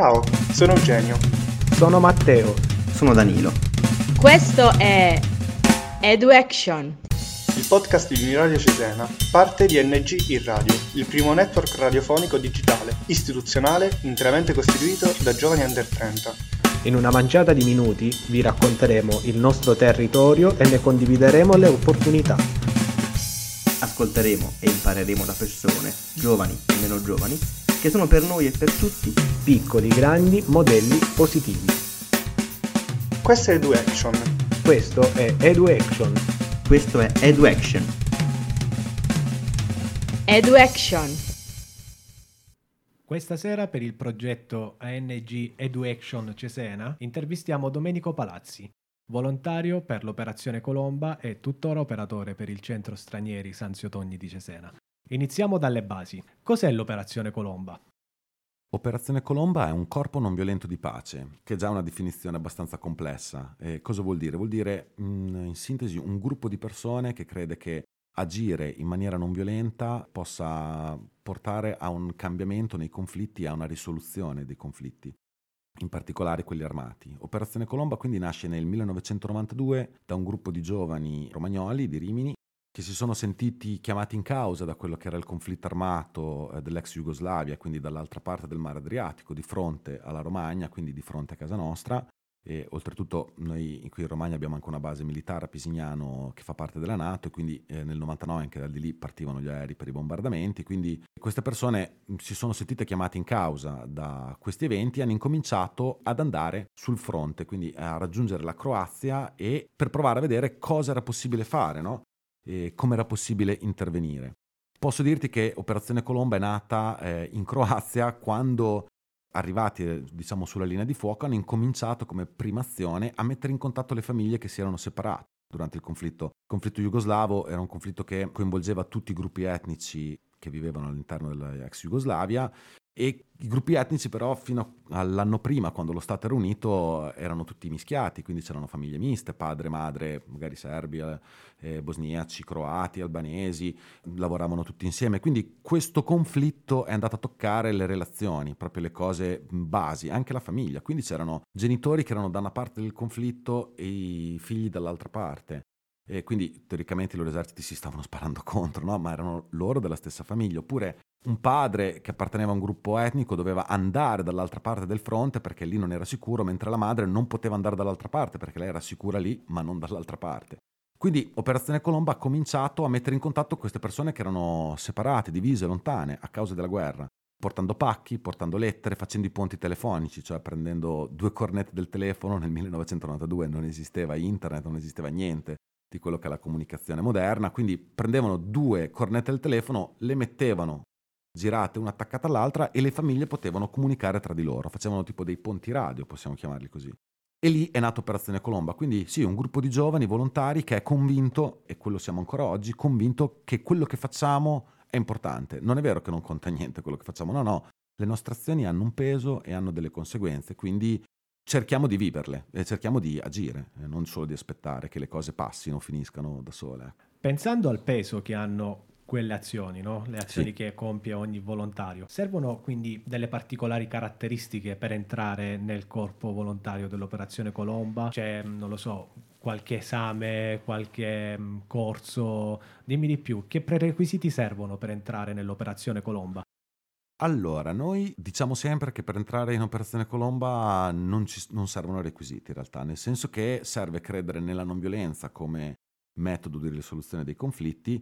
Ciao, sono Eugenio. Sono Matteo. Sono Danilo. Questo è EduAction. Il podcast di Uniradio Cesena, parte di NG in Radio, il primo network radiofonico digitale, istituzionale, interamente costituito da giovani under 30. In una manciata di minuti vi racconteremo il nostro territorio e ne condivideremo le opportunità. Ascolteremo e impareremo da persone, giovani e meno giovani, che sono per noi e per tutti piccoli, grandi, modelli positivi. Questo è EduAction. Questo è EduAction. Questo è EduAction. EduAction. Questa sera per il progetto ANG EduAction Cesena intervistiamo Domenico Palazzi, volontario per l'operazione Colomba e tuttora operatore per il centro stranieri Sanzio Togni di Cesena. Iniziamo dalle basi. Cos'è l'operazione Colomba? Operazione Colomba è un corpo non violento di pace, che è già una definizione abbastanza complessa. E cosa vuol dire? Vuol dire, in sintesi, un gruppo di persone che crede che agire in maniera non violenta possa portare a un cambiamento nei conflitti a una risoluzione dei conflitti, in particolare quelli armati. Operazione Colomba quindi nasce nel 1992 da un gruppo di giovani romagnoli di Rimini che si sono sentiti chiamati in causa da quello che era il conflitto armato eh, dell'ex Jugoslavia, quindi dall'altra parte del mare Adriatico, di fronte alla Romagna, quindi di fronte a casa nostra. E oltretutto noi qui in Romagna abbiamo anche una base militare a Pisignano che fa parte della Nato e quindi eh, nel 99 anche da di lì partivano gli aerei per i bombardamenti. Quindi queste persone si sono sentite chiamate in causa da questi eventi e hanno incominciato ad andare sul fronte, quindi a raggiungere la Croazia e per provare a vedere cosa era possibile fare, no? E come era possibile intervenire. Posso dirti che Operazione Colomba è nata eh, in Croazia quando arrivati eh, diciamo sulla linea di fuoco hanno incominciato come prima azione a mettere in contatto le famiglie che si erano separate durante il conflitto. Il conflitto jugoslavo era un conflitto che coinvolgeva tutti i gruppi etnici che vivevano all'interno dell'ex Jugoslavia e i gruppi etnici però fino all'anno prima, quando lo Stato era unito, erano tutti mischiati, quindi c'erano famiglie miste, padre, madre, magari serbi, eh, bosniaci, croati, albanesi, lavoravano tutti insieme. Quindi questo conflitto è andato a toccare le relazioni, proprio le cose basi, anche la famiglia. Quindi c'erano genitori che erano da una parte del conflitto e i figli dall'altra parte. E quindi teoricamente i loro eserciti si stavano sparando contro, no? ma erano loro della stessa famiglia. Oppure un padre che apparteneva a un gruppo etnico doveva andare dall'altra parte del fronte perché lì non era sicuro, mentre la madre non poteva andare dall'altra parte perché lei era sicura lì, ma non dall'altra parte. Quindi Operazione Colomba ha cominciato a mettere in contatto queste persone che erano separate, divise, lontane a causa della guerra, portando pacchi, portando lettere, facendo i ponti telefonici, cioè prendendo due cornette del telefono. Nel 1992 non esisteva internet, non esisteva niente di quello che è la comunicazione moderna, quindi prendevano due cornette del telefono, le mettevano girate una attaccata all'altra e le famiglie potevano comunicare tra di loro, facevano tipo dei ponti radio, possiamo chiamarli così. E lì è nata Operazione Colomba, quindi sì, un gruppo di giovani volontari che è convinto, e quello siamo ancora oggi, convinto che quello che facciamo è importante. Non è vero che non conta niente quello che facciamo, no, no, le nostre azioni hanno un peso e hanno delle conseguenze, quindi cerchiamo di viverle e cerchiamo di agire, non solo di aspettare che le cose passino, finiscano da sole. Pensando al peso che hanno quelle azioni, no? le azioni Sì. che compie ogni volontario. Servono quindi delle particolari caratteristiche per entrare nel corpo volontario dell'operazione Colomba? C'è, non lo so, qualche esame, qualche mm, corso? Dimmi di più, che prerequisiti servono per entrare nell'operazione Colomba? Allora, noi diciamo sempre che per entrare in Operazione Colomba non, ci- non servono requisiti in realtà, nel senso che serve credere nella non violenza come metodo di risoluzione dei conflitti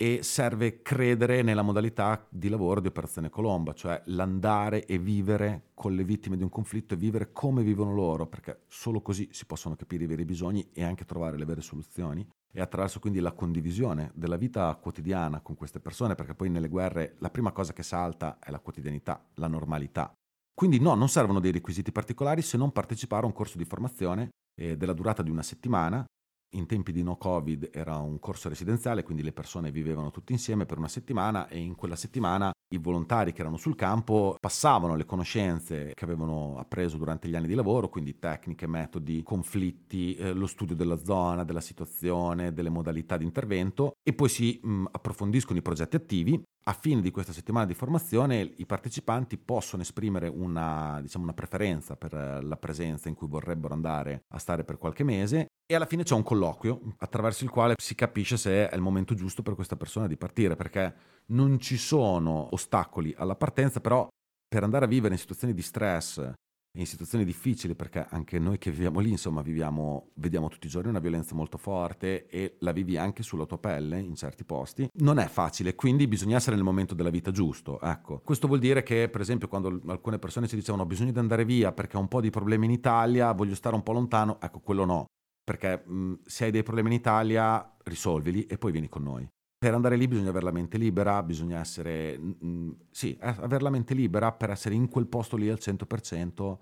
e serve credere nella modalità di lavoro di Operazione Colomba, cioè l'andare e vivere con le vittime di un conflitto e vivere come vivono loro, perché solo così si possono capire i veri bisogni e anche trovare le vere soluzioni e attraverso quindi la condivisione della vita quotidiana con queste persone, perché poi nelle guerre la prima cosa che salta è la quotidianità, la normalità. Quindi no, non servono dei requisiti particolari se non partecipare a un corso di formazione eh, della durata di una settimana in tempi di no covid era un corso residenziale, quindi le persone vivevano tutte insieme per una settimana e in quella settimana i volontari che erano sul campo passavano le conoscenze che avevano appreso durante gli anni di lavoro, quindi tecniche, metodi, conflitti, eh, lo studio della zona, della situazione, delle modalità di intervento e poi si mh, approfondiscono i progetti attivi. A fine di questa settimana di formazione i partecipanti possono esprimere una, diciamo, una, preferenza per la presenza in cui vorrebbero andare a stare per qualche mese e alla fine c'è un colloquio attraverso il quale si capisce se è il momento giusto per questa persona di partire, perché non ci sono ostacoli alla partenza, però per andare a vivere in situazioni di stress in situazioni difficili perché anche noi che viviamo lì, insomma, viviamo, vediamo tutti i giorni una violenza molto forte e la vivi anche sulla tua pelle in certi posti. Non è facile, quindi bisogna essere nel momento della vita giusto, ecco. Questo vuol dire che, per esempio, quando alcune persone ci dicevano ho bisogno di andare via perché ho un po' di problemi in Italia, voglio stare un po' lontano, ecco, quello no. Perché mh, se hai dei problemi in Italia, risolvili e poi vieni con noi per andare lì bisogna avere la mente libera, bisogna essere, mh, sì, avere la mente libera per essere in quel posto lì al 100%,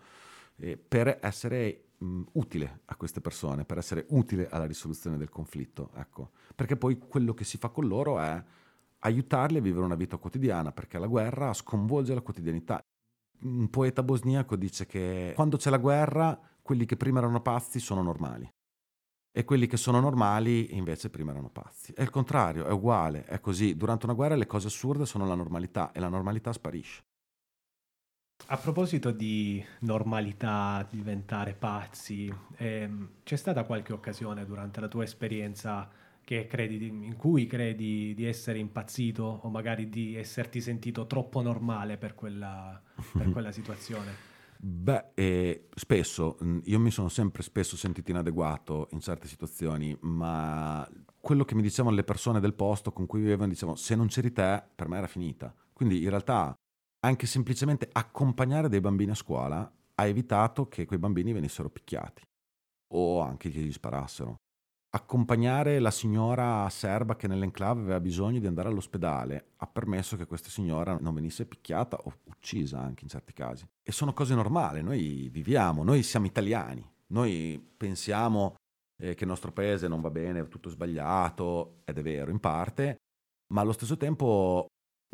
eh, per essere mh, utile a queste persone, per essere utile alla risoluzione del conflitto, ecco. Perché poi quello che si fa con loro è aiutarli a vivere una vita quotidiana, perché la guerra sconvolge la quotidianità. Un poeta bosniaco dice che quando c'è la guerra, quelli che prima erano pazzi sono normali e quelli che sono normali invece prima erano pazzi. È il contrario, è uguale, è così. Durante una guerra le cose assurde sono la normalità e la normalità sparisce. A proposito di normalità, diventare pazzi, ehm, c'è stata qualche occasione durante la tua esperienza credi, in cui credi di essere impazzito o magari di esserti sentito troppo normale per quella, per quella situazione? Beh, eh, spesso, mm, io mi sono sempre spesso sentito inadeguato in certe situazioni, ma quello che mi dicevano le persone del posto con cui vivevano, dicevano, se non c'eri te, per me era finita. Quindi in realtà anche semplicemente accompagnare dei bambini a scuola ha evitato che quei bambini venissero picchiati o anche che gli sparassero accompagnare la signora serba che nell'enclave aveva bisogno di andare all'ospedale ha permesso che questa signora non venisse picchiata o uccisa anche in certi casi. E sono cose normali, noi viviamo, noi siamo italiani, noi pensiamo eh, che il nostro paese non va bene, è tutto sbagliato, ed è vero in parte, ma allo stesso tempo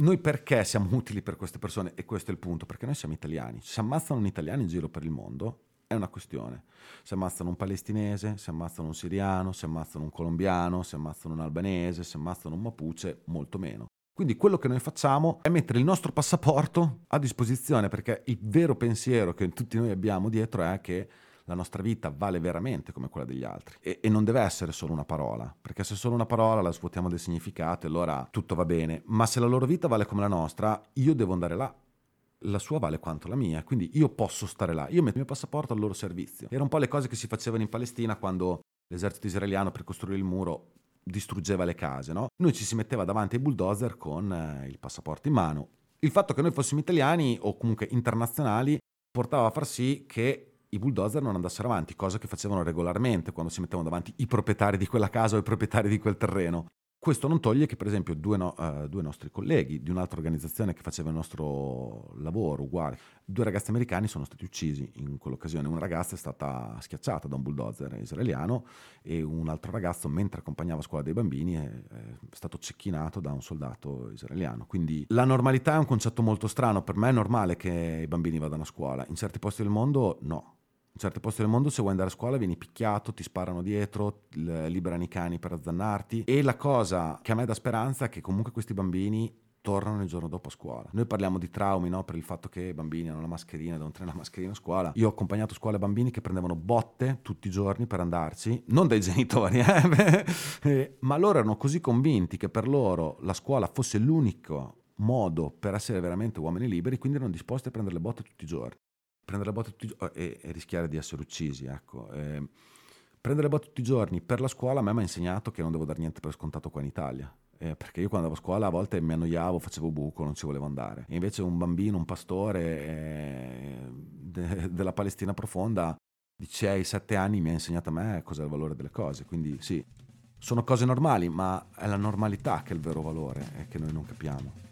noi perché siamo utili per queste persone? E questo è il punto, perché noi siamo italiani, si ammazzano un italiano in giro per il mondo è una questione. Se ammazzano un palestinese, se ammazzano un siriano, se ammazzano un colombiano, se ammazzano un albanese, se ammazzano un mapuche, molto meno. Quindi quello che noi facciamo è mettere il nostro passaporto a disposizione, perché il vero pensiero che tutti noi abbiamo dietro è che la nostra vita vale veramente come quella degli altri e, e, non deve essere solo una parola, perché se solo una parola la svuotiamo del significato e allora tutto va bene, ma se la loro vita vale come la nostra, io devo andare là la sua vale quanto la mia, quindi io posso stare là, io metto il mio passaporto al loro servizio. Erano un po' le cose che si facevano in Palestina quando l'esercito israeliano per costruire il muro distruggeva le case, no? Noi ci si metteva davanti ai bulldozer con eh, il passaporto in mano. Il fatto che noi fossimo italiani o comunque internazionali portava a far sì che i bulldozer non andassero avanti, cosa che facevano regolarmente quando si mettevano davanti i proprietari di quella casa o i proprietari di quel terreno. Questo non toglie che, per esempio, due, no, uh, due, nostri colleghi di un'altra organizzazione che faceva il nostro lavoro uguale, due ragazzi americani sono stati uccisi in quell'occasione. Una ragazza è stata schiacciata da un bulldozer israeliano e un altro ragazzo, mentre accompagnava a scuola dei bambini, è, è stato cecchinato da un soldato israeliano. Quindi la normalità è un concetto molto strano. Per me è normale che i bambini vadano a scuola. In certi posti del mondo, no in certi posti del mondo se vuoi andare a scuola vieni picchiato, ti sparano dietro, liberano i cani per azzannarti e la cosa che a me dà speranza è che comunque questi bambini tornano il giorno dopo a scuola. Noi parliamo di traumi no? per il fatto che i bambini hanno la mascherina, devono tenere la mascherina a scuola. Io ho accompagnato a scuola bambini che prendevano botte tutti i giorni per andarci, non dai genitori, eh? eh ma loro erano così convinti che per loro la scuola fosse l'unico modo per essere veramente uomini liberi, quindi erano disposti a prendere le botte tutti i giorni prendere la botta tutti i giorni e, e, rischiare di essere uccisi. Ecco. Eh, prendere la botta tutti i giorni per la scuola a me mi ha insegnato che non devo dare niente per scontato qua in Italia. Eh, perché io quando andavo a scuola a volte mi annoiavo, facevo buco, non ci volevo andare. E invece un bambino, un pastore eh, de, della Palestina profonda di 6-7 anni mi ha insegnato a me cos'è il valore delle cose. Quindi sì, sono cose normali, ma è la normalità che è il vero valore e che noi non capiamo.